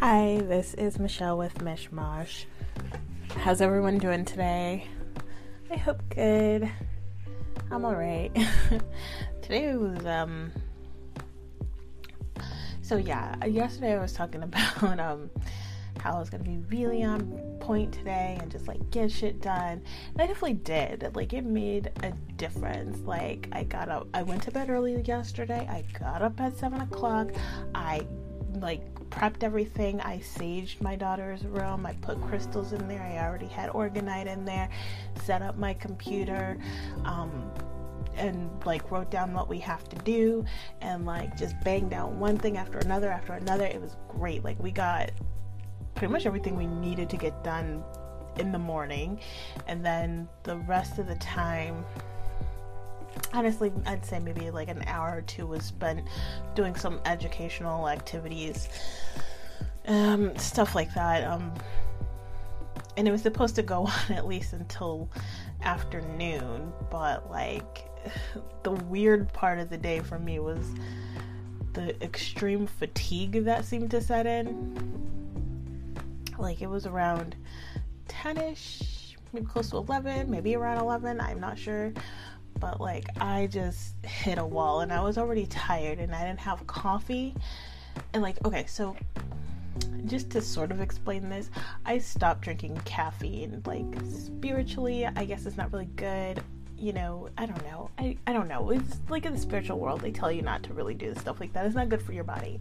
Hi, this is Michelle with Mishmash. How's everyone doing today? I hope good. I'm alright. today was, um, so yeah, yesterday I was talking about, um, how I was gonna be really on point today and just like get shit done. And I definitely did. Like it made a difference. Like I got up, I went to bed early yesterday. I got up at seven o'clock. I like prepped everything. I saged my daughter's room. I put crystals in there. I already had orgonite in there. Set up my computer. Um, and like wrote down what we have to do and like just banged out one thing after another after another. It was great. Like we got pretty much everything we needed to get done in the morning and then the rest of the time honestly, I'd say maybe like an hour or two was spent doing some educational activities, um, stuff like that. Um, and it was supposed to go on at least until afternoon, but like the weird part of the day for me was the extreme fatigue that seemed to set in. Like it was around 10 ish, maybe close to 11, maybe around 11, I'm not sure but like I just hit a wall and I was already tired and I didn't have coffee. And like, okay, so just to sort of explain this, I stopped drinking caffeine. Like spiritually, I guess it's not really good. You know, I don't know. I, I don't know. It's like in the spiritual world, they tell you not to really do stuff like that. It's not good for your body.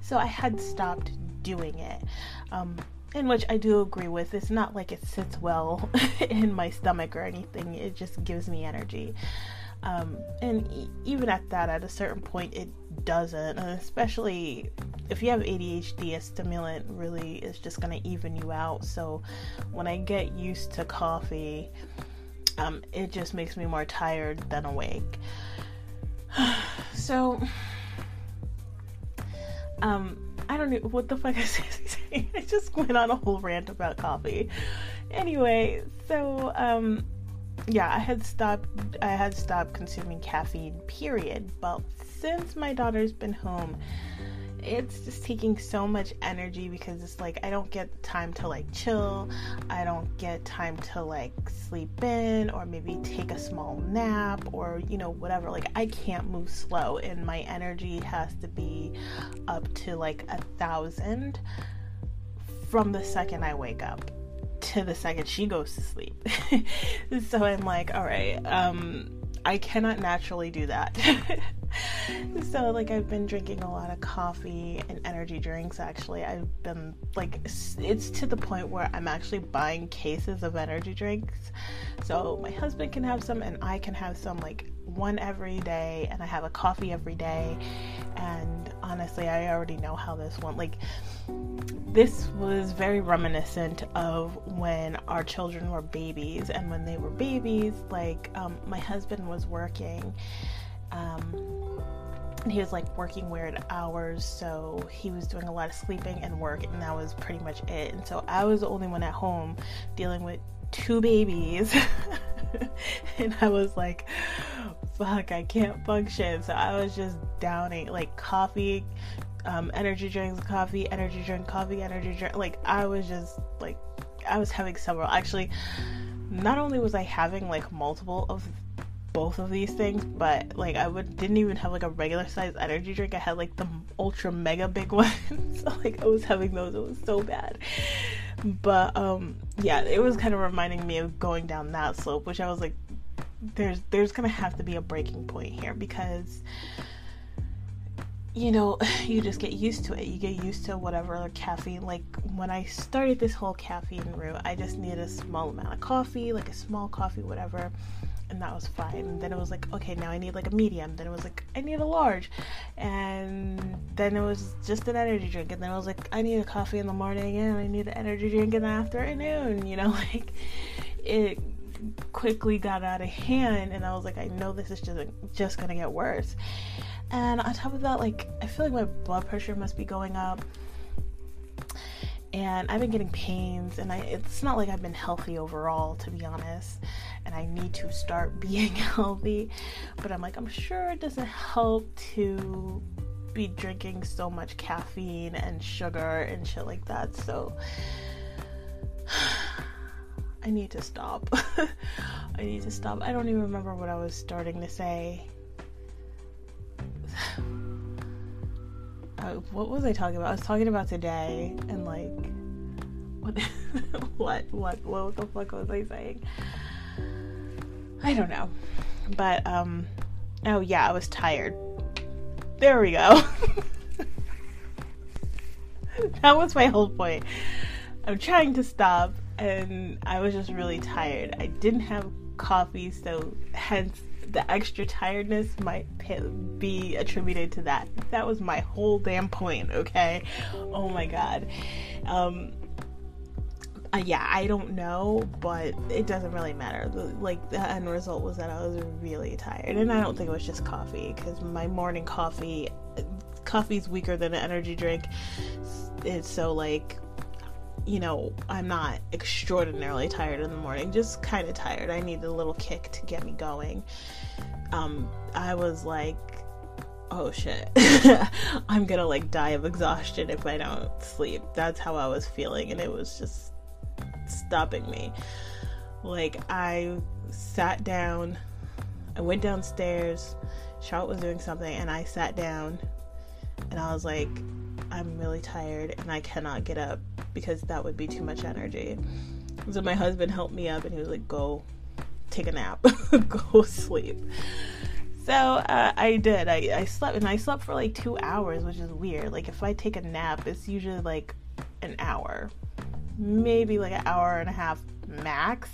So I had stopped doing it. Um, in which I do agree with. It's not like it sits well in my stomach or anything, it just gives me energy. Um, and e- even at that, at a certain point, it doesn't. And especially if you have ADHD, a stimulant really is just going to even you out. So when I get used to coffee, um, it just makes me more tired than awake. so, um, I don't know what the fuck is saying. I just went on a whole rant about coffee. Anyway, so um yeah, I had stopped I had stopped consuming caffeine period, but since my daughter's been home, it's just taking so much energy because it's like I don't get time to like chill. I don't get time to like sleep in or maybe take a small nap or you know whatever. Like I can't move slow and my energy has to be up to like a thousand from the second I wake up to the second she goes to sleep. so I'm like, all right, um I cannot naturally do that. so like I've been drinking a lot of coffee and energy drinks actually. I've been like it's to the point where I'm actually buying cases of energy drinks. So my husband can have some and I can have some like one every day and I have a coffee every day. And honestly, I already know how this went. Like this was very reminiscent of when our children were babies and when they were babies like um, my husband was working um, and he was like working weird hours, so he was doing a lot of sleeping and work, and that was pretty much it. And so I was the only one at home dealing with two babies, and I was like, fuck, I can't function. So I was just downing like coffee, um, energy drinks, coffee, energy drink, coffee, energy drink. Like I was just like, I was having several. Actually, not only was I having like multiple of both of these things, but like I would didn't even have like a regular size energy drink. I had like the ultra mega big one. so like I was having those. It was so bad. But um yeah, it was kind of reminding me of going down that slope, which I was like there's there's going to have to be a breaking point here because you know, you just get used to it. You get used to whatever caffeine. Like when I started this whole caffeine route, I just needed a small amount of coffee, like a small coffee, whatever and that was fine. And then it was like, okay, now I need like a medium. Then it was like, I need a large. And then it was just an energy drink. And then I was like, I need a coffee in the morning and I need an energy drink in the afternoon. You know, like it quickly got out of hand. And I was like, I know this is just, just gonna get worse. And on top of that, like, I feel like my blood pressure must be going up and I've been getting pains, and I, it's not like I've been healthy overall, to be honest. And I need to start being healthy, but I'm like, I'm sure it doesn't help to be drinking so much caffeine and sugar and shit like that. So I need to stop. I need to stop. I don't even remember what I was starting to say. uh, what was I talking about? I was talking about today and like what what what what the fuck was I saying? I don't know. But um oh yeah, I was tired. There we go. that was my whole point. I'm trying to stop and I was just really tired. I didn't have coffee, so hence the extra tiredness might be attributed to that. That was my whole damn point, okay? Oh my god. Um, uh, yeah, I don't know, but it doesn't really matter. The, like the end result was that I was really tired, and I don't think it was just coffee because my morning coffee, coffee's weaker than an energy drink. It's so like, you know, I'm not extraordinarily tired in the morning, just kind of tired. I need a little kick to get me going. Um, I was like, oh shit, I'm gonna like die of exhaustion if I don't sleep. That's how I was feeling, and it was just stopping me. Like, I sat down, I went downstairs, Charlotte was doing something, and I sat down and I was like, I'm really tired and I cannot get up because that would be too much energy. So my husband helped me up and he was like, Go take a nap, go sleep. So uh, I did. I, I slept and I slept for like two hours, which is weird. Like if I take a nap, it's usually like an hour maybe like an hour and a half max,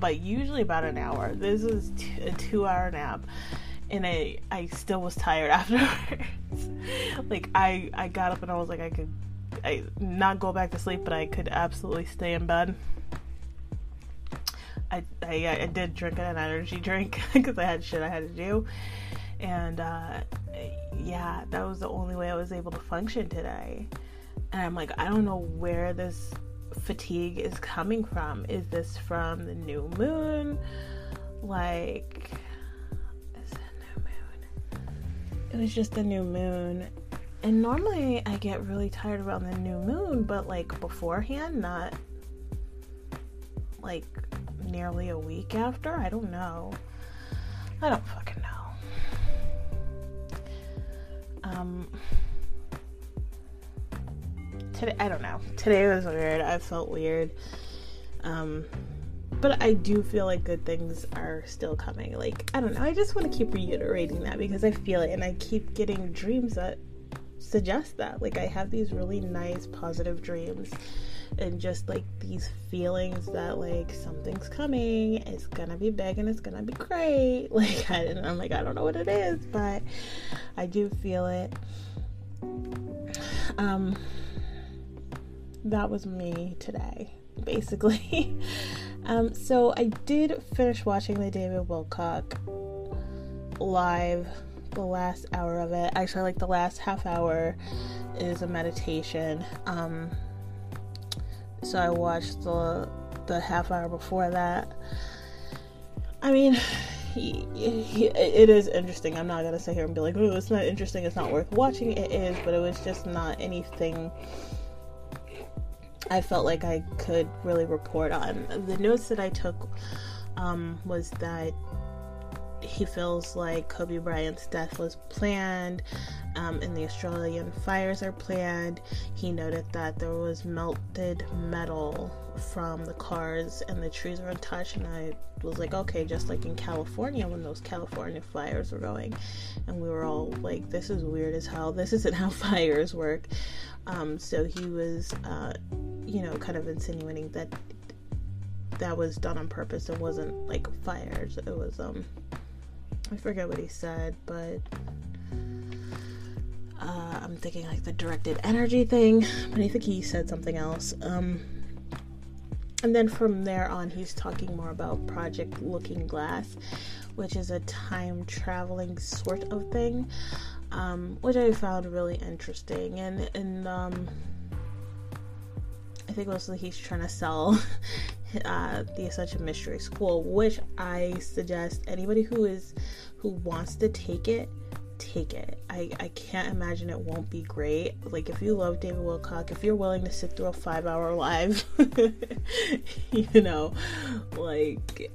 but usually about an hour. This is t- a two hour nap. And I, I still was tired afterwards. like I, I got up and I was like, I could, I not go back to sleep, but I could absolutely stay in bed. I, I, I did drink an energy drink because I had shit I had to do, and uh, yeah, that was the only way I was able to function today. And I'm like, I don't know where this fatigue is coming from. Is this from the new moon? Like, is it new moon? It was just the new moon. And normally I get really tired around the new moon, but like beforehand, not like nearly a week after. I don't know. I don't fucking know. Um, today I don't know. Today was weird. I felt weird. Um but I do feel like good things are still coming. Like, I don't know. I just want to keep reiterating that because I feel it and I keep getting dreams that suggest that. Like, I have these really nice, positive dreams and just like these feelings that like something's coming, it's gonna be big and it's gonna be great. Like, I, and I'm like, I don't know what it is, but I do feel it. Um, that was me today, basically. um, so I did finish watching the David Wilcock live, the last hour of it. Actually, like the last half hour is a meditation. Um, so I watched the the half hour before that. I mean, it is interesting. I'm not gonna sit here and be like, "Oh, it's not interesting. It's not worth watching." It is, but it was just not anything I felt like I could really report on. The notes that I took um, was that he feels like Kobe Bryant's death was planned um, and the Australian fires are planned. He noted that there was melted metal from the cars and the trees were untouched. And I was like, okay, just like in California when those California fires were going. And we were all like, this is weird as hell. This isn't how fires work. Um, so he was, uh, you know, kind of insinuating that that was done on purpose. It wasn't like fires. It was, um, I forget what he said, but uh, I'm thinking like the directed energy thing, but I think he said something else. Um, and then from there on, he's talking more about Project Looking Glass, which is a time traveling sort of thing um, which I found really interesting. And and um, I think mostly he's trying to sell uh, the Ascension Mystery School, which I suggest anybody who is who wants to take it take it. I, I can't imagine it won't be great. Like, if you love David Wilcock, if you're willing to sit through a five hour live, you know, like,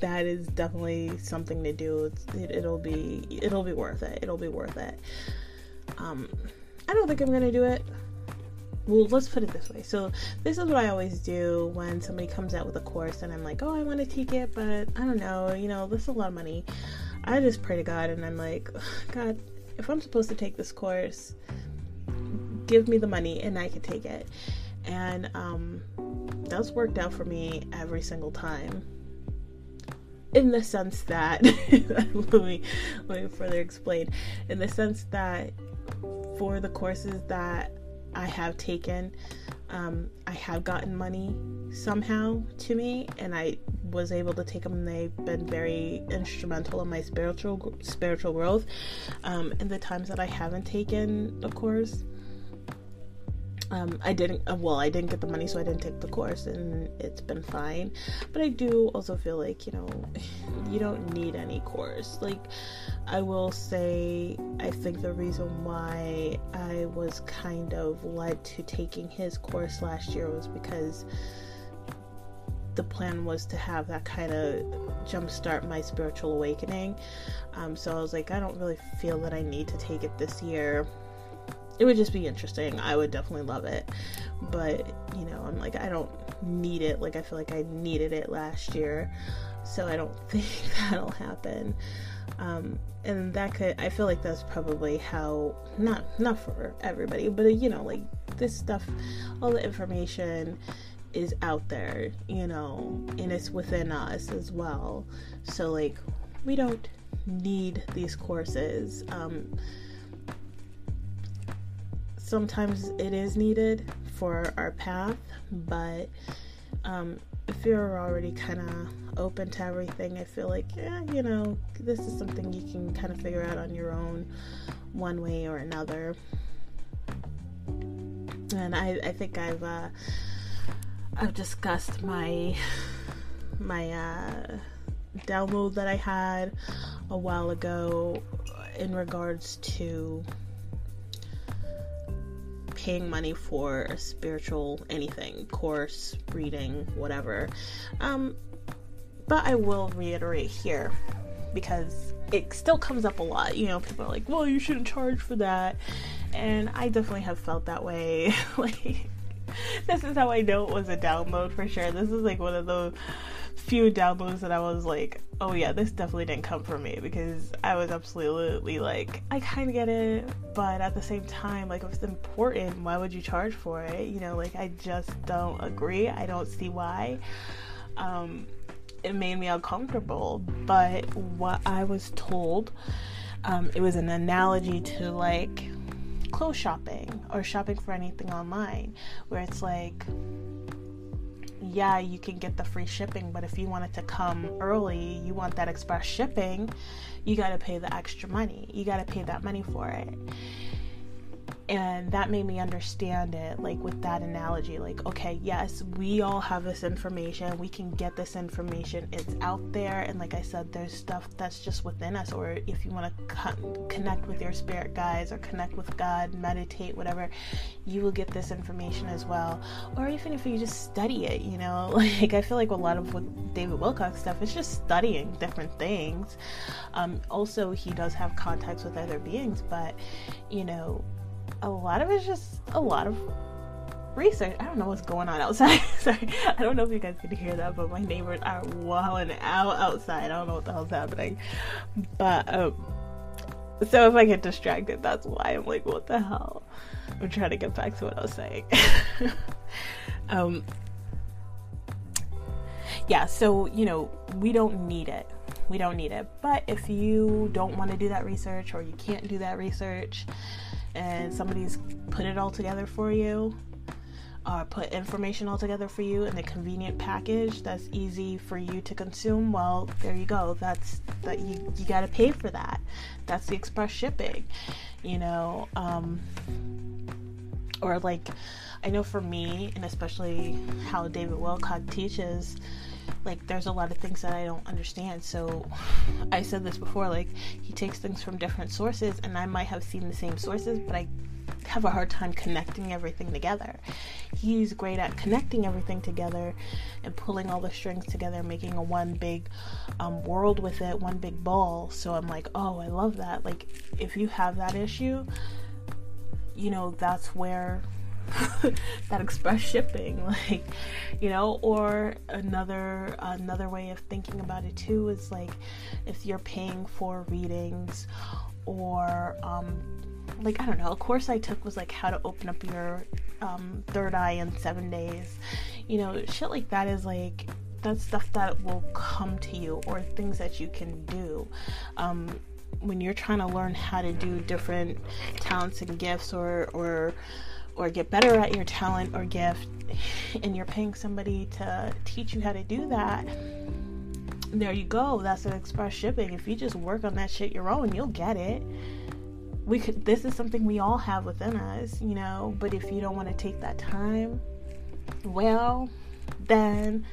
that is definitely something to do. It, will be it'll be worth it. It'll be worth it. Um, I don't think I'm gonna do it. Well, let's put it this way. So, this is what I always do when somebody comes out with a course and I'm like, oh, I want to take it, but I don't know, you know, this is a lot of money. I just pray to God and I'm like, God, if I'm supposed to take this course, give me the money and I can take it. And um, that's worked out for me every single time. In the sense that, let me let me further explain. In the sense that for the courses that I have taken, um, I have gotten money somehow to me, and I was able to take them. They've been very instrumental in my spiritual spiritual growth. Um, the times that I haven't taken a course, um, I didn't. Uh, well, I didn't get the money, so I didn't take the course, and it's been fine. But I do also feel like you know, you don't need any course. Like, I will say, I think the reason why I was kind of led to taking his course last year was because the plan was to have that kind of jumpstart my spiritual awakening. Um, so I was like, I don't really feel that I need to take it this year it would just be interesting. I would definitely love it. But, you know, I'm like, I don't need it. Like, I feel like I needed it last year. So I don't think that'll happen. Um, and that could, I feel like that's probably how, not, not for everybody, but, you know, like this stuff, all the information is out there, you know, and it's within us as well. So, like, we don't need these courses. Um, sometimes it is needed for our path, but um, if you're already kind of open to everything, I feel like, yeah, you know, this is something you can kind of figure out on your own, one way or another. And I, I think I've uh, I've discussed my my uh, download that I had a while ago in regards to paying money for a spiritual anything, course, reading, whatever. Um, but I will reiterate here because it still comes up a lot. You know, people are like, well, you shouldn't charge for that. And I definitely have felt that way. like, this is how I know it was a download for sure. This is like one of the few downloads that I was like, oh yeah, this definitely didn't come from me because I was absolutely like, I kind of get it, but at the same time, like, if it's important, why would you charge for it? You know, like, I just don't agree. I don't see why. Um, it made me uncomfortable, but what I was told, um, it was an analogy to like clothes shopping or shopping for anything online, where it's like, yeah, you can get the free shipping, but if you want it to come early, you want that express shipping, you got to pay the extra money. You got to pay that money for it and that made me understand it like with that analogy like okay yes we all have this information we can get this information it's out there and like i said there's stuff that's just within us or if you want to co- connect with your spirit guides or connect with god meditate whatever you will get this information as well. Or even if you just study it you know like i feel like a lot of with david wilcock stuff is just studying different things. Um, also he does have contacts with other beings but you know a lot of it's just a lot of research. I don't know what's going on outside. Sorry, I don't know if you guys can hear that, but my neighbors are walling out outside. I don't know what the hell's happening, but um, so if I get distracted, that's why I'm like, what the hell? I'm trying to get back to what I was saying. um, yeah, so you know, we don't need it. We don't need it. But if you don't want to do that research or you can't do that research, and somebody's put it all together for you or put information all together for you in a convenient package that's easy for you to consume well there you go. That's that you, you got to pay for that. That's the express shipping you know um, or like i know for me and especially how david wilcock teaches like there's a lot of things that I don't understand. So I said this before, like he takes things from different sources and I might have seen the same sources, but I have a hard time connecting everything together. He's great at connecting everything together and pulling all the strings together, making a one big um, world with it, one big ball. So I'm like, oh, I love that. Like, if you have that issue, you know, that's where that express shipping like you know or another another way of thinking about it too is like if you're paying for readings or um like I don't know, a course I took was like how to open up your um, third eye in seven days. You know, shit like that is like that's stuff that will come to you or things that you can do. Um, when you're trying to learn how to do different talents and gifts or or or get better at your talent or gift and you're paying somebody to teach you how to do that there you go. That's an express shipping. If you just work on that shit your own you'll get it. We could this is something we all have within us you know but if you don't want to take that time well then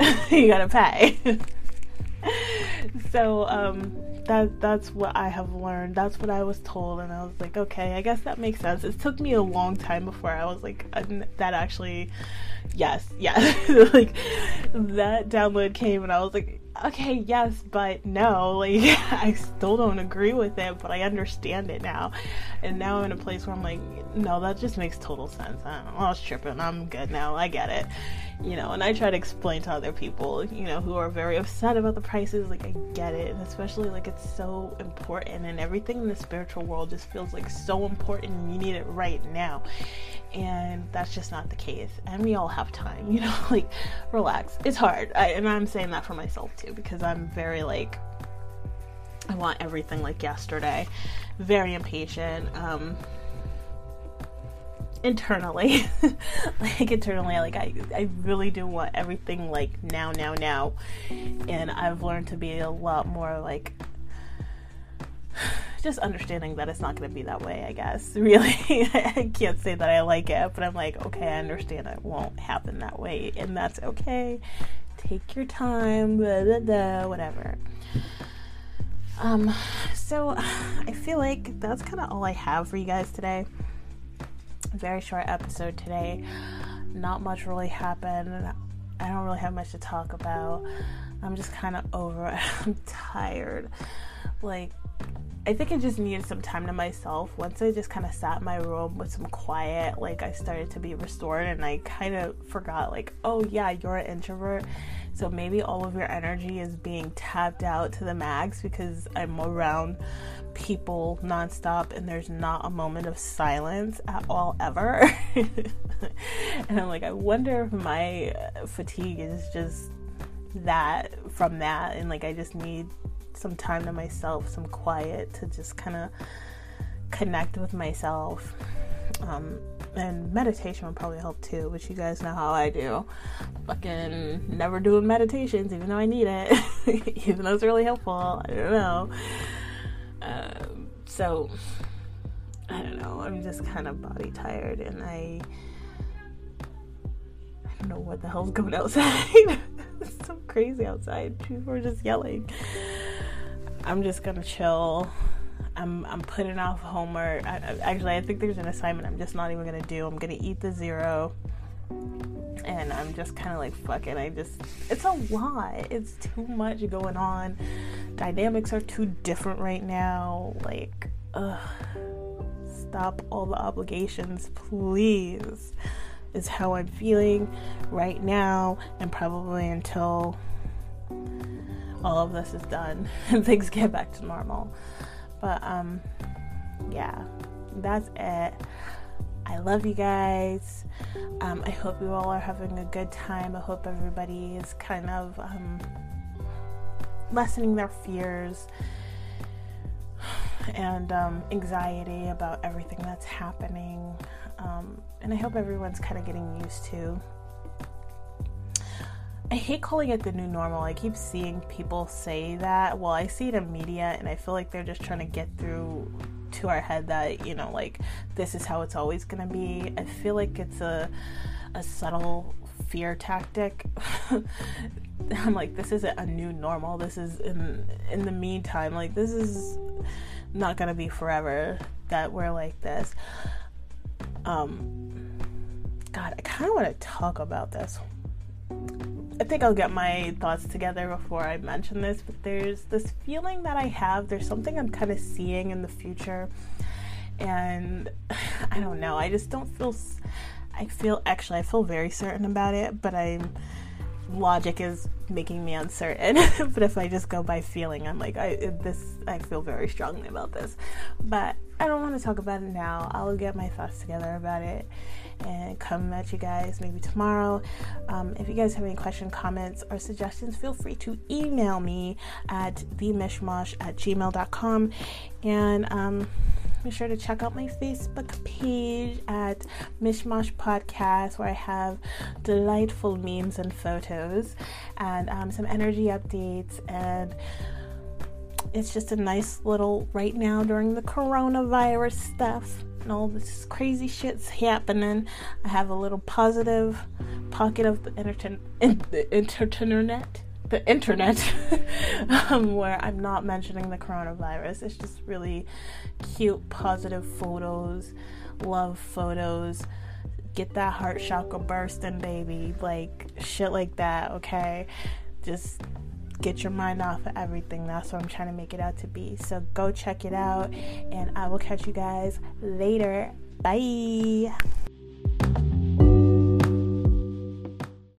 you gotta pay. So um that that's what I have learned. That's what I was told, and I was like, okay, I guess that makes sense. It took me a long time before I was like, uh, that actually, yes, yes, like that download came, and I was like, okay, yes, but no. Like, I still don't agree with it, but I understand it now. And now I'm in a place where I'm like, no, that just makes total sense. I, I was tripping. I'm good now. I get it. You know, and I try to explain to other people, you know, who are very upset about the prices, like, I get it. And especially, like, it's so important, and everything in the spiritual world just feels like so important, and you need it right now and that's just not the case and we all have time you know like relax it's hard I, and i'm saying that for myself too because i'm very like i want everything like yesterday very impatient um internally like internally like I, I really do want everything like now now now and i've learned to be a lot more like just understanding that it's not going to be that way, I guess. Really, I can't say that I like it, but I'm like, okay, I understand it won't happen that way, and that's okay. Take your time, blah, blah, blah, whatever. Um, so I feel like that's kind of all I have for you guys today. Very short episode today. Not much really happened. I don't really have much to talk about. I'm just kind of over it. I'm tired. Like, I think I just needed some time to myself. Once I just kind of sat in my room with some quiet, like I started to be restored and I kind of forgot, like, oh yeah, you're an introvert. So maybe all of your energy is being tapped out to the max because I'm around people nonstop and there's not a moment of silence at all ever. and I'm like, I wonder if my fatigue is just that from that and like I just need some time to myself, some quiet to just kind of connect with myself. Um, and meditation would probably help too, which you guys know how I do. Fucking never doing meditations, even though I need it, even though it's really helpful. I don't know. Um, so, I don't know. I'm just kind of body tired, and I. I don't know what the hell's going outside. it's so crazy outside. People are just yelling. I'm just gonna chill. I'm I'm putting off homework. I, actually, I think there's an assignment I'm just not even gonna do. I'm gonna eat the zero, and I'm just kind of like fuck it. I just it's a lot. It's too much going on. Dynamics are too different right now. Like, ugh. Stop all the obligations, please. Is how I'm feeling right now, and probably until all of this is done and things get back to normal. But um yeah, that's it. I love you guys. Um, I hope you all are having a good time. I hope everybody is kind of um, lessening their fears and um, anxiety about everything that's happening. Um, and I hope everyone's kind of getting used to I hate calling it the new normal. I keep seeing people say that. Well, I see it in media, and I feel like they're just trying to get through to our head that you know, like this is how it's always gonna be. I feel like it's a a subtle fear tactic. I'm like, this isn't a new normal. This is in in the meantime, like this is not gonna be forever that we're like this. Um, God, I kind of want to talk about this. I think I'll get my thoughts together before I mention this, but there's this feeling that I have. There's something I'm kind of seeing in the future, and I don't know. I just don't feel. I feel actually, I feel very certain about it, but I'm logic is making me uncertain. but if I just go by feeling, I'm like, I this I feel very strongly about this. But I don't want to talk about it now. I'll get my thoughts together about it and come at you guys maybe tomorrow. Um, if you guys have any questions, comments, or suggestions, feel free to email me at themishmash at gmail.com. And um, be sure to check out my Facebook page at Mishmash Podcast, where I have delightful memes and photos and um, some energy updates. And it's just a nice little right now during the coronavirus stuff and all this crazy shit's happening. I have a little positive pocket of the internet, the internet the internet um, where I'm not mentioning the coronavirus. It's just really cute, positive photos, love photos. Get that heart chakra bursting, baby. Like shit like that, okay? Just get your mind off of everything. That's what I'm trying to make it out to be. So go check it out, and I will catch you guys later. Bye.